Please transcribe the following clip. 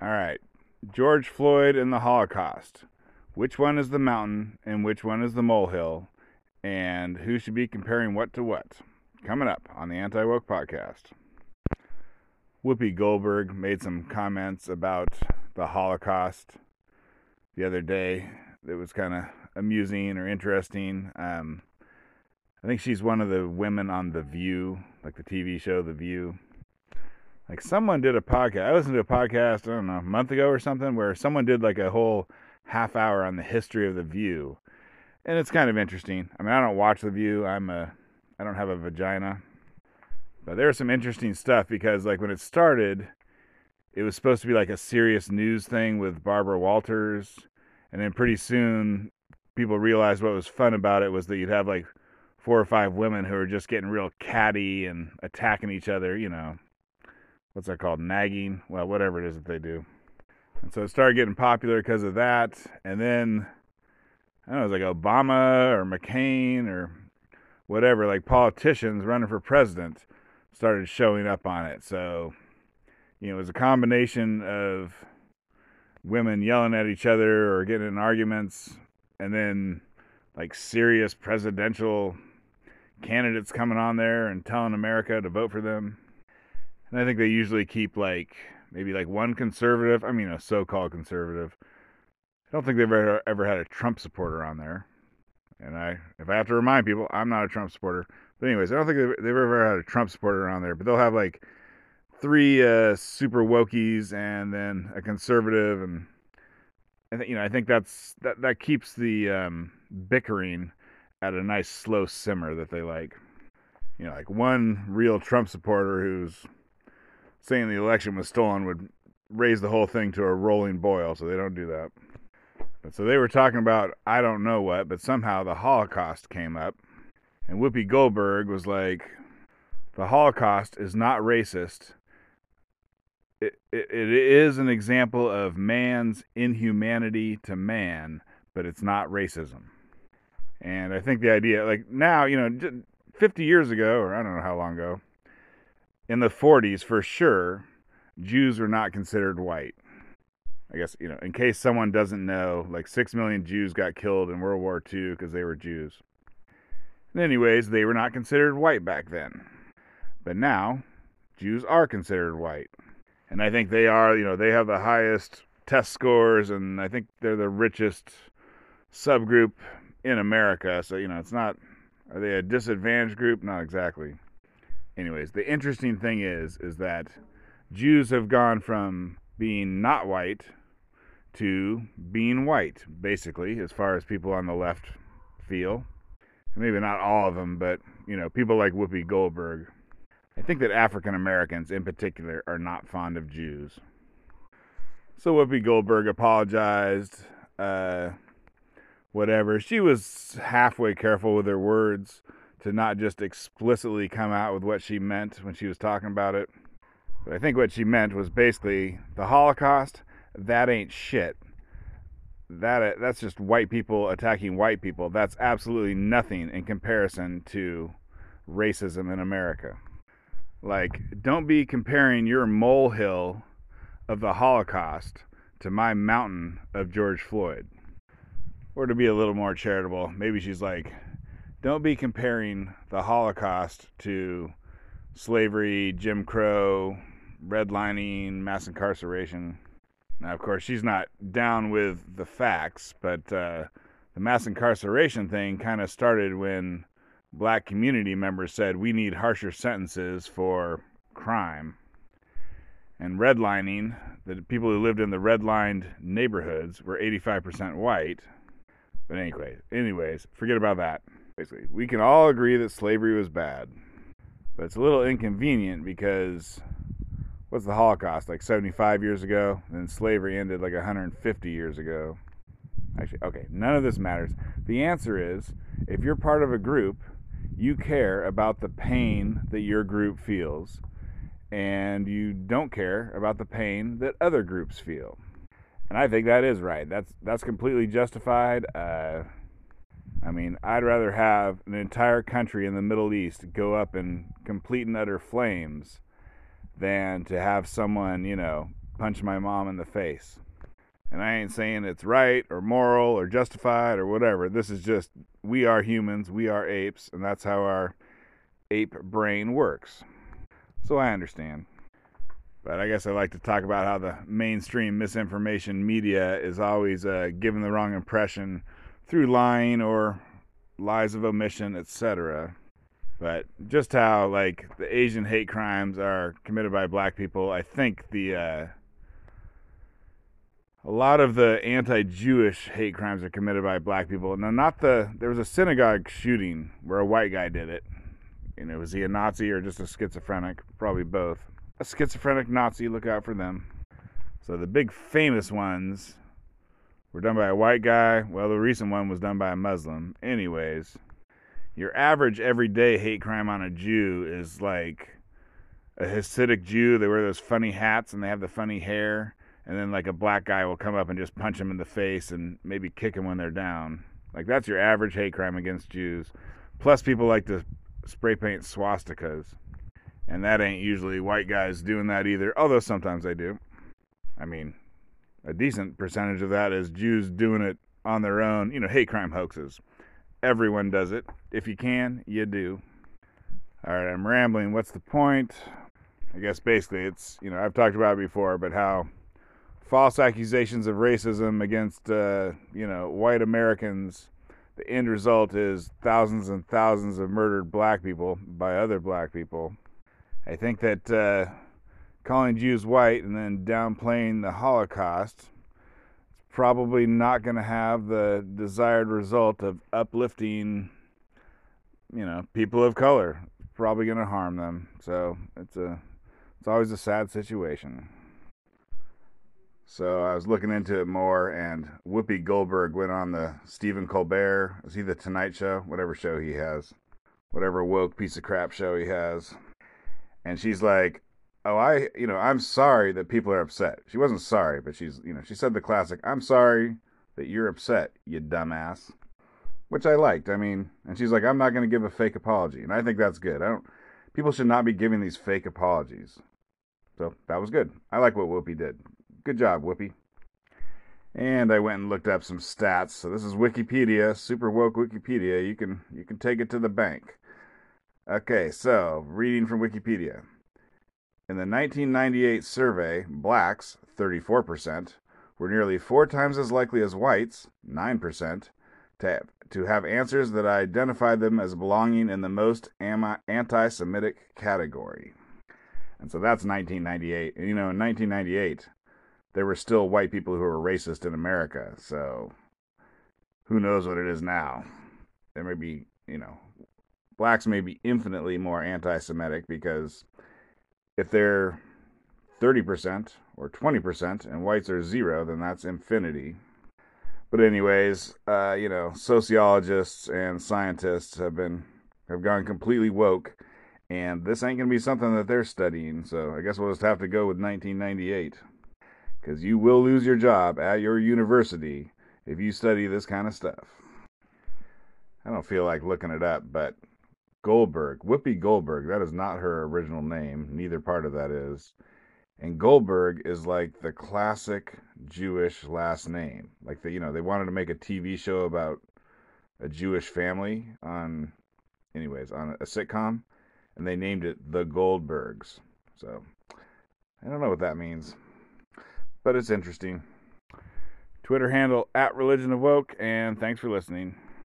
All right. George Floyd and the Holocaust. Which one is the mountain and which one is the molehill? And who should be comparing what to what? Coming up on the Anti Woke Podcast. Whoopi Goldberg made some comments about the Holocaust the other day that was kind of amusing or interesting. Um, I think she's one of the women on The View, like the TV show The View. Like someone did a podcast. I listened to a podcast, I don't know, a month ago or something, where someone did like a whole half hour on the history of The View. And it's kind of interesting. I mean, I don't watch The View. I'm a, I don't have a vagina. But there's some interesting stuff because, like, when it started, it was supposed to be like a serious news thing with Barbara Walters. And then pretty soon, people realized what was fun about it was that you'd have like four or five women who are just getting real catty and attacking each other, you know. What's that called? Nagging? Well, whatever it is that they do. And so it started getting popular because of that. And then, I don't know, it was like Obama or McCain or whatever, like politicians running for president started showing up on it. So, you know, it was a combination of women yelling at each other or getting in arguments and then like serious presidential candidates coming on there and telling America to vote for them. And I think they usually keep like maybe like one conservative, I mean a so-called conservative. I don't think they've ever, ever had a Trump supporter on there. And I if I have to remind people, I'm not a Trump supporter. But anyways, I don't think they've, they've ever had a Trump supporter on there, but they'll have like three uh, super wokies and then a conservative and I think you know I think that's that that keeps the um, bickering at a nice slow simmer that they like. You know, like one real Trump supporter who's saying the election was stolen would raise the whole thing to a rolling boil, so they don't do that. But so they were talking about I don't know what, but somehow the Holocaust came up, and Whoopi Goldberg was like, "The Holocaust is not racist it, it, it is an example of man's inhumanity to man, but it's not racism. And I think the idea, like now, you know, 50 years ago, or I don't know how long ago, in the 40s for sure, Jews were not considered white. I guess, you know, in case someone doesn't know, like 6 million Jews got killed in World War II because they were Jews. And anyways, they were not considered white back then. But now, Jews are considered white and I think they are, you know, they have the highest test scores, and I think they're the richest subgroup in America. So, you know, it's not, are they a disadvantaged group? Not exactly. Anyways, the interesting thing is, is that Jews have gone from being not white to being white, basically, as far as people on the left feel. Maybe not all of them, but, you know, people like Whoopi Goldberg I think that African Americans in particular are not fond of Jews. So Whoopi Goldberg apologized, uh, whatever. She was halfway careful with her words to not just explicitly come out with what she meant when she was talking about it. But I think what she meant was basically the Holocaust, that ain't shit. That uh, that's just white people attacking white people. That's absolutely nothing in comparison to racism in America. Like, don't be comparing your molehill of the Holocaust to my mountain of George Floyd. Or to be a little more charitable, maybe she's like, don't be comparing the Holocaust to slavery, Jim Crow, redlining, mass incarceration. Now, of course, she's not down with the facts, but uh, the mass incarceration thing kind of started when black community members said we need harsher sentences for crime. And redlining, the people who lived in the redlined neighborhoods were 85% white. But anyway, anyways, forget about that. Basically, we can all agree that slavery was bad. But it's a little inconvenient because what's the Holocaust like 75 years ago? And slavery ended like 150 years ago. Actually, okay, none of this matters. The answer is if you're part of a group you care about the pain that your group feels and you don't care about the pain that other groups feel. And I think that is right. That's that's completely justified. Uh, I mean, I'd rather have an entire country in the Middle East go up in complete and utter flames than to have someone, you know, punch my mom in the face. And I ain't saying it's right or moral or justified or whatever. This is just we are humans, we are apes, and that's how our ape brain works. So I understand. But I guess I like to talk about how the mainstream misinformation media is always uh, giving the wrong impression through lying or lies of omission, etc. But just how like the Asian hate crimes are committed by black people, I think the uh, a lot of the anti-Jewish hate crimes are committed by black people. Now, not the there was a synagogue shooting where a white guy did it. You know, was he a Nazi or just a schizophrenic? Probably both. A schizophrenic Nazi, look out for them. So the big famous ones were done by a white guy. Well, the recent one was done by a Muslim. Anyways, your average everyday hate crime on a Jew is like a Hasidic Jew. They wear those funny hats and they have the funny hair. And then, like, a black guy will come up and just punch them in the face and maybe kick them when they're down. Like, that's your average hate crime against Jews. Plus, people like to spray paint swastikas. And that ain't usually white guys doing that either, although sometimes they do. I mean, a decent percentage of that is Jews doing it on their own, you know, hate crime hoaxes. Everyone does it. If you can, you do. All right, I'm rambling. What's the point? I guess basically it's, you know, I've talked about it before, but how false accusations of racism against, uh, you know, white Americans, the end result is thousands and thousands of murdered black people by other black people. I think that uh, calling Jews white and then downplaying the Holocaust is probably not going to have the desired result of uplifting, you know, people of color. Probably going to harm them. So it's a, it's always a sad situation. So I was looking into it more, and Whoopi Goldberg went on the Stephen Colbert. Is he the Tonight Show? Whatever show he has, whatever woke piece of crap show he has. And she's like, "Oh, I, you know, I'm sorry that people are upset." She wasn't sorry, but she's, you know, she said the classic, "I'm sorry that you're upset, you dumbass," which I liked. I mean, and she's like, "I'm not going to give a fake apology," and I think that's good. I don't. People should not be giving these fake apologies. So that was good. I like what Whoopi did. Good job, Whoopi. And I went and looked up some stats. So this is Wikipedia, super woke Wikipedia. You can you can take it to the bank. Okay, so reading from Wikipedia. In the 1998 survey, blacks, 34%, were nearly four times as likely as whites, 9%, to to have answers that identified them as belonging in the most anti Semitic category. And so that's 1998. And you know, in 1998, there were still white people who were racist in America. So who knows what it is now? There may be, you know, blacks may be infinitely more anti Semitic because if they're 30% or 20% and whites are zero, then that's infinity. But anyways, uh, you know, sociologists and scientists have been have gone completely woke, and this ain't gonna be something that they're studying. So I guess we'll just have to go with 1998, because you will lose your job at your university if you study this kind of stuff. I don't feel like looking it up, but Goldberg, Whoopi Goldberg, that is not her original name. Neither part of that is. And Goldberg is like the classic Jewish last name. Like the, you know, they wanted to make a TV show about a Jewish family on, anyways, on a sitcom, and they named it The Goldbergs. So I don't know what that means, but it's interesting. Twitter handle at Religion of Woke, and thanks for listening.